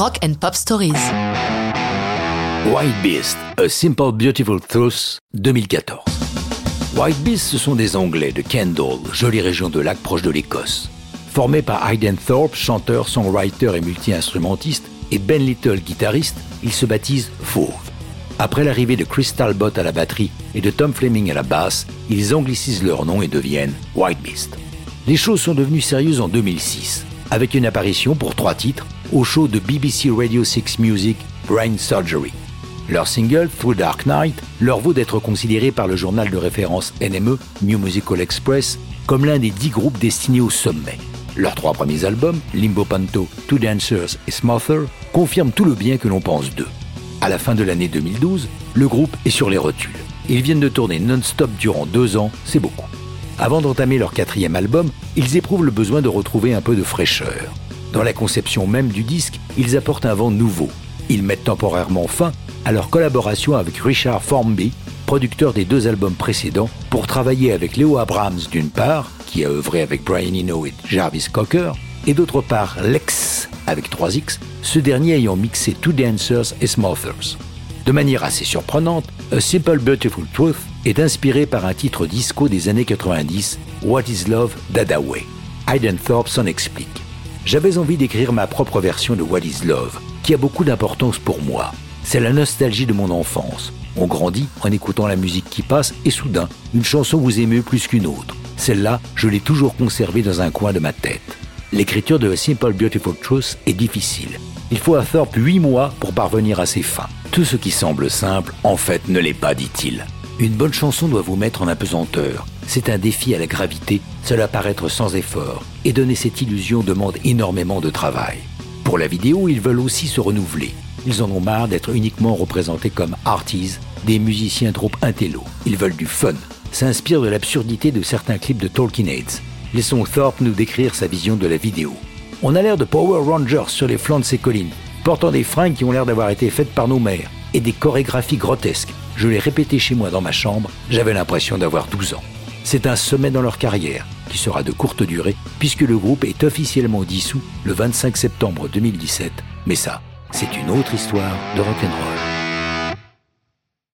Rock and Pop Stories. White Beast, A Simple Beautiful Truth, 2014. White Beast, ce sont des Anglais de Kendal, jolie région de lac proche de l'Écosse. Formés par Hayden Thorpe, chanteur, songwriter et multi-instrumentiste, et Ben Little, guitariste, ils se baptisent Fauve. Après l'arrivée de Chris Talbot à la batterie et de Tom Fleming à la basse, ils anglicisent leur nom et deviennent White Beast. Les choses sont devenues sérieuses en 2006, avec une apparition pour trois titres au show de BBC Radio 6 Music Brain Surgery. Leur single Through Dark Night leur vaut d'être considéré par le journal de référence NME New Musical Express comme l'un des dix groupes destinés au sommet. Leurs trois premiers albums, Limbo Panto, Two Dancers et Smother, confirment tout le bien que l'on pense d'eux. À la fin de l'année 2012, le groupe est sur les rotules. Ils viennent de tourner non-stop durant deux ans, c'est beaucoup. Avant d'entamer leur quatrième album, ils éprouvent le besoin de retrouver un peu de fraîcheur. Dans la conception même du disque, ils apportent un vent nouveau. Ils mettent temporairement fin à leur collaboration avec Richard Formby, producteur des deux albums précédents, pour travailler avec Leo Abrams d'une part, qui a œuvré avec Brian Eno et Jarvis Cocker, et d'autre part Lex avec 3X, ce dernier ayant mixé Two Dancers et Smothers. De manière assez surprenante, A Simple Beautiful Truth est inspiré par un titre disco des années 90, What is Love Way? Hayden Thorpe s'en explique. J'avais envie d'écrire ma propre version de What Love, qui a beaucoup d'importance pour moi. C'est la nostalgie de mon enfance. On grandit en écoutant la musique qui passe et soudain, une chanson vous émeut plus qu'une autre. Celle-là, je l'ai toujours conservée dans un coin de ma tête. L'écriture de A Simple Beautiful Truth est difficile. Il faut à Thorpe huit mois pour parvenir à ses fins. Tout ce qui semble simple, en fait, ne l'est pas, dit-il. Une bonne chanson doit vous mettre en apesanteur. C'est un défi à la gravité, cela paraît être sans effort, et donner cette illusion demande énormément de travail. Pour la vidéo, ils veulent aussi se renouveler. Ils en ont marre d'être uniquement représentés comme artists, des musiciens trop intello. Ils veulent du fun. S'inspire de l'absurdité de certains clips de Talking Heads. Laissons Thorpe nous décrire sa vision de la vidéo. On a l'air de Power Rangers sur les flancs de ces collines, portant des fringues qui ont l'air d'avoir été faites par nos mères, et des chorégraphies grotesques. Je l'ai répété chez moi dans ma chambre, j'avais l'impression d'avoir 12 ans. C'est un sommet dans leur carrière, qui sera de courte durée, puisque le groupe est officiellement dissous le 25 septembre 2017. Mais ça, c'est une autre histoire de rock'n'roll.